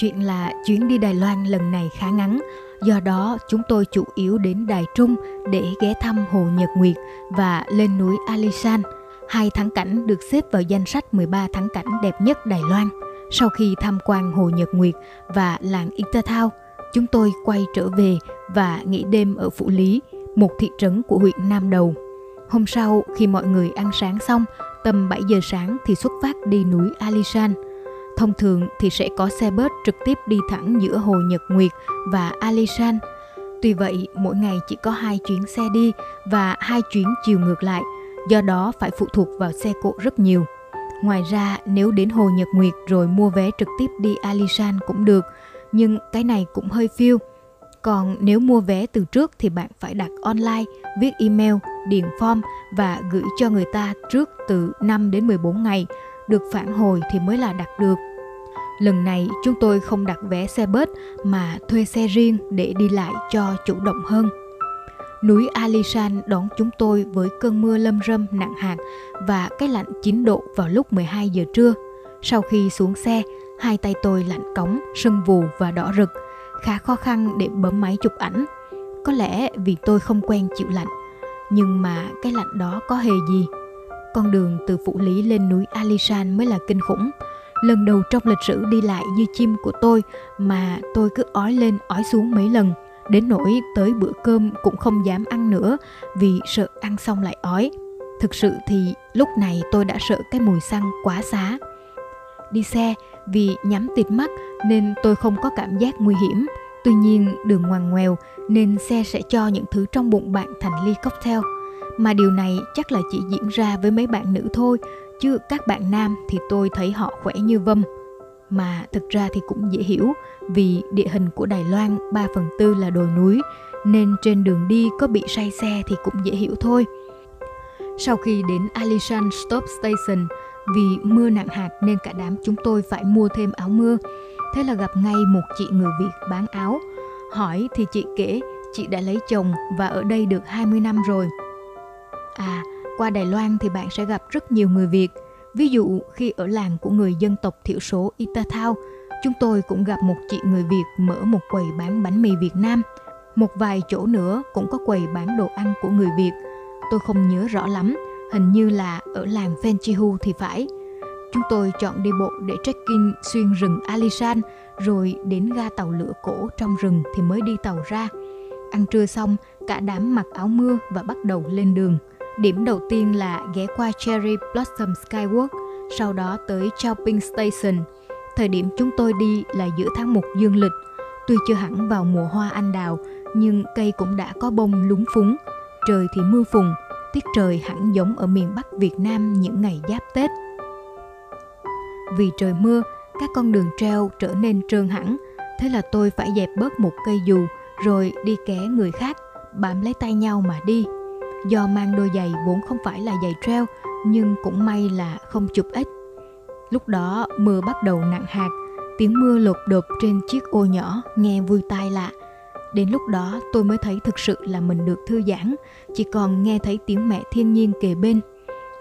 Chuyện là chuyến đi Đài Loan lần này khá ngắn, do đó chúng tôi chủ yếu đến Đài Trung để ghé thăm Hồ Nhật Nguyệt và lên núi Alishan, hai thắng cảnh được xếp vào danh sách 13 thắng cảnh đẹp nhất Đài Loan. Sau khi tham quan Hồ Nhật Nguyệt và làng Intertown, chúng tôi quay trở về và nghỉ đêm ở Phủ Lý, một thị trấn của huyện Nam Đầu. Hôm sau, khi mọi người ăn sáng xong, tầm 7 giờ sáng thì xuất phát đi núi Alishan. Thông thường thì sẽ có xe bus trực tiếp đi thẳng giữa Hồ Nhật Nguyệt và Alishan. Tuy vậy, mỗi ngày chỉ có hai chuyến xe đi và hai chuyến chiều ngược lại, do đó phải phụ thuộc vào xe cộ rất nhiều. Ngoài ra, nếu đến Hồ Nhật Nguyệt rồi mua vé trực tiếp đi Alishan cũng được, nhưng cái này cũng hơi phiêu. Còn nếu mua vé từ trước thì bạn phải đặt online, viết email, điền form và gửi cho người ta trước từ 5 đến 14 ngày, được phản hồi thì mới là đặt được. Lần này chúng tôi không đặt vé xe bus mà thuê xe riêng để đi lại cho chủ động hơn. Núi Alishan đón chúng tôi với cơn mưa lâm râm nặng hạt và cái lạnh 9 độ vào lúc 12 giờ trưa. Sau khi xuống xe, hai tay tôi lạnh cống, sưng vù và đỏ rực, khá khó khăn để bấm máy chụp ảnh. Có lẽ vì tôi không quen chịu lạnh, nhưng mà cái lạnh đó có hề gì. Con đường từ Phủ Lý lên núi Alishan mới là kinh khủng. Lần đầu trong lịch sử đi lại như chim của tôi mà tôi cứ ói lên ói xuống mấy lần – đến nỗi tới bữa cơm cũng không dám ăn nữa vì sợ ăn xong lại ói. Thực sự thì lúc này tôi đã sợ cái mùi xăng quá xá. Đi xe vì nhắm tịt mắt nên tôi không có cảm giác nguy hiểm. Tuy nhiên đường ngoằn ngoèo nên xe sẽ cho những thứ trong bụng bạn thành ly cocktail. Mà điều này chắc là chỉ diễn ra với mấy bạn nữ thôi, chứ các bạn nam thì tôi thấy họ khỏe như vâm mà thực ra thì cũng dễ hiểu vì địa hình của Đài Loan 3 phần tư là đồi núi nên trên đường đi có bị say xe thì cũng dễ hiểu thôi. Sau khi đến Alishan Stop Station, vì mưa nặng hạt nên cả đám chúng tôi phải mua thêm áo mưa. Thế là gặp ngay một chị người Việt bán áo. Hỏi thì chị kể chị đã lấy chồng và ở đây được 20 năm rồi. À, qua Đài Loan thì bạn sẽ gặp rất nhiều người Việt – Ví dụ khi ở làng của người dân tộc thiểu số Itatao, chúng tôi cũng gặp một chị người Việt mở một quầy bán bánh mì Việt Nam. Một vài chỗ nữa cũng có quầy bán đồ ăn của người Việt. Tôi không nhớ rõ lắm, hình như là ở làng Fenchihu thì phải. Chúng tôi chọn đi bộ để trekking xuyên rừng Alishan rồi đến ga tàu lửa cổ trong rừng thì mới đi tàu ra. Ăn trưa xong, cả đám mặc áo mưa và bắt đầu lên đường – Điểm đầu tiên là ghé qua Cherry Blossom Skywalk, sau đó tới Chopping Station. Thời điểm chúng tôi đi là giữa tháng 1 dương lịch. Tuy chưa hẳn vào mùa hoa anh đào, nhưng cây cũng đã có bông lúng phúng. Trời thì mưa phùn, tiết trời hẳn giống ở miền Bắc Việt Nam những ngày giáp Tết. Vì trời mưa, các con đường treo trở nên trơn hẳn, thế là tôi phải dẹp bớt một cây dù rồi đi ké người khác, bám lấy tay nhau mà đi do mang đôi giày vốn không phải là giày treo nhưng cũng may là không chụp ếch. Lúc đó mưa bắt đầu nặng hạt, tiếng mưa lột đột trên chiếc ô nhỏ nghe vui tai lạ. Đến lúc đó tôi mới thấy thực sự là mình được thư giãn, chỉ còn nghe thấy tiếng mẹ thiên nhiên kề bên.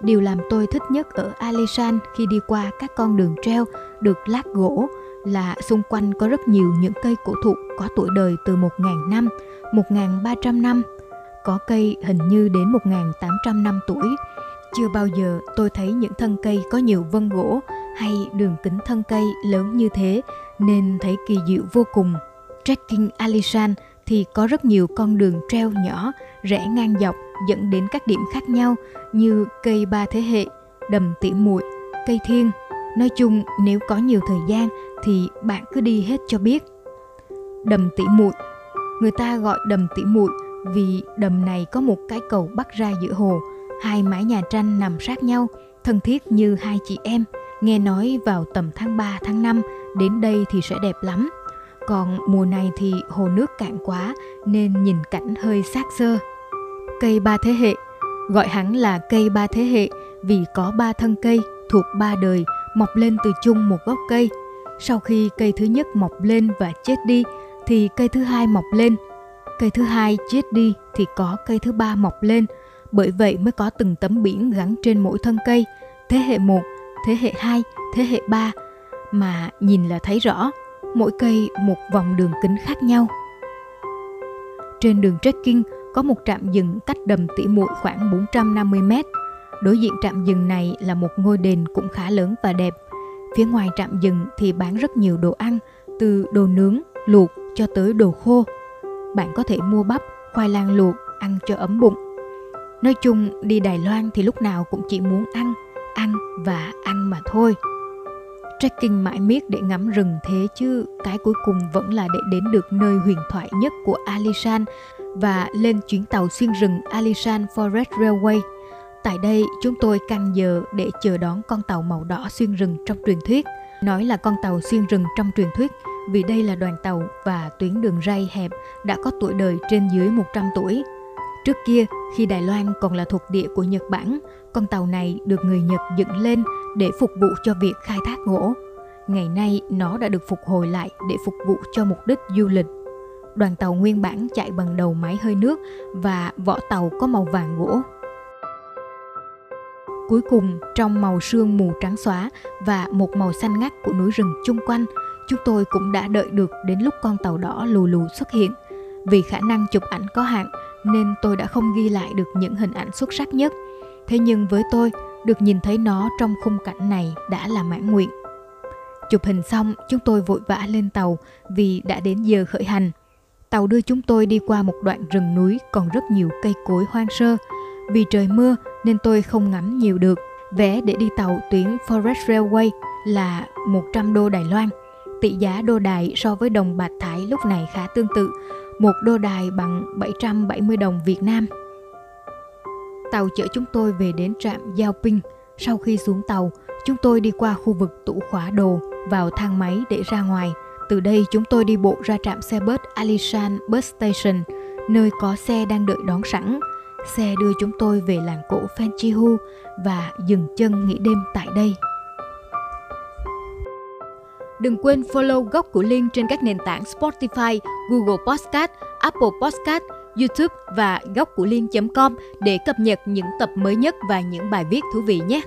Điều làm tôi thích nhất ở Alishan khi đi qua các con đường treo được lát gỗ là xung quanh có rất nhiều những cây cổ thụ có tuổi đời từ 1.000 năm, 1.300 năm có cây hình như đến 1.800 năm tuổi. Chưa bao giờ tôi thấy những thân cây có nhiều vân gỗ hay đường kính thân cây lớn như thế nên thấy kỳ diệu vô cùng. Trekking Alishan thì có rất nhiều con đường treo nhỏ, rẽ ngang dọc dẫn đến các điểm khác nhau như cây ba thế hệ, đầm tỉ muội, cây thiên. Nói chung nếu có nhiều thời gian thì bạn cứ đi hết cho biết. Đầm tỉ muội Người ta gọi đầm tỉ muội vì đầm này có một cái cầu bắc ra giữa hồ, hai mái nhà tranh nằm sát nhau, thân thiết như hai chị em. Nghe nói vào tầm tháng 3 tháng 5 đến đây thì sẽ đẹp lắm. Còn mùa này thì hồ nước cạn quá nên nhìn cảnh hơi xác xơ. Cây ba thế hệ gọi hắn là cây ba thế hệ vì có ba thân cây thuộc ba đời mọc lên từ chung một gốc cây. Sau khi cây thứ nhất mọc lên và chết đi thì cây thứ hai mọc lên Cây thứ hai chết đi thì có cây thứ ba mọc lên, bởi vậy mới có từng tấm biển gắn trên mỗi thân cây, thế hệ 1, thế hệ 2, thế hệ 3 mà nhìn là thấy rõ. mỗi cây một vòng đường kính khác nhau. Trên đường trekking có một trạm dừng cách đầm tỉ muội khoảng 450 mét. Đối diện trạm dừng này là một ngôi đền cũng khá lớn và đẹp. Phía ngoài trạm dừng thì bán rất nhiều đồ ăn, từ đồ nướng, luộc cho tới đồ khô. Bạn có thể mua bắp, khoai lang luộc, ăn cho ấm bụng. Nói chung, đi Đài Loan thì lúc nào cũng chỉ muốn ăn, ăn và ăn mà thôi. Trekking mãi miết để ngắm rừng thế chứ cái cuối cùng vẫn là để đến được nơi huyền thoại nhất của Alishan và lên chuyến tàu xuyên rừng Alishan Forest Railway. Tại đây, chúng tôi canh giờ để chờ đón con tàu màu đỏ xuyên rừng trong truyền thuyết. Nói là con tàu xuyên rừng trong truyền thuyết vì đây là đoàn tàu và tuyến đường ray hẹp đã có tuổi đời trên dưới 100 tuổi. Trước kia, khi Đài Loan còn là thuộc địa của Nhật Bản, con tàu này được người Nhật dựng lên để phục vụ cho việc khai thác gỗ. Ngày nay, nó đã được phục hồi lại để phục vụ cho mục đích du lịch. Đoàn tàu nguyên bản chạy bằng đầu máy hơi nước và vỏ tàu có màu vàng gỗ. Cuối cùng, trong màu sương mù trắng xóa và một màu xanh ngắt của núi rừng chung quanh, chúng tôi cũng đã đợi được đến lúc con tàu đỏ lù lù xuất hiện. Vì khả năng chụp ảnh có hạn nên tôi đã không ghi lại được những hình ảnh xuất sắc nhất. Thế nhưng với tôi, được nhìn thấy nó trong khung cảnh này đã là mãn nguyện. Chụp hình xong, chúng tôi vội vã lên tàu vì đã đến giờ khởi hành. Tàu đưa chúng tôi đi qua một đoạn rừng núi còn rất nhiều cây cối hoang sơ. Vì trời mưa nên tôi không ngắm nhiều được. Vé để đi tàu tuyến Forest Railway là 100 đô Đài Loan. Tỷ giá đô đài so với đồng bạc Thái lúc này khá tương tự, một đô đài bằng 770 đồng Việt Nam. Tàu chở chúng tôi về đến trạm Giao Pinh. Sau khi xuống tàu, chúng tôi đi qua khu vực tủ khóa đồ, vào thang máy để ra ngoài. Từ đây chúng tôi đi bộ ra trạm xe bus Alishan Bus Station, nơi có xe đang đợi đón sẵn. Xe đưa chúng tôi về làng cổ Fanchihu và dừng chân nghỉ đêm tại đây. Đừng quên follow góc của Liên trên các nền tảng Spotify, Google Podcast, Apple Podcast, YouTube và góc của Liên.com để cập nhật những tập mới nhất và những bài viết thú vị nhé.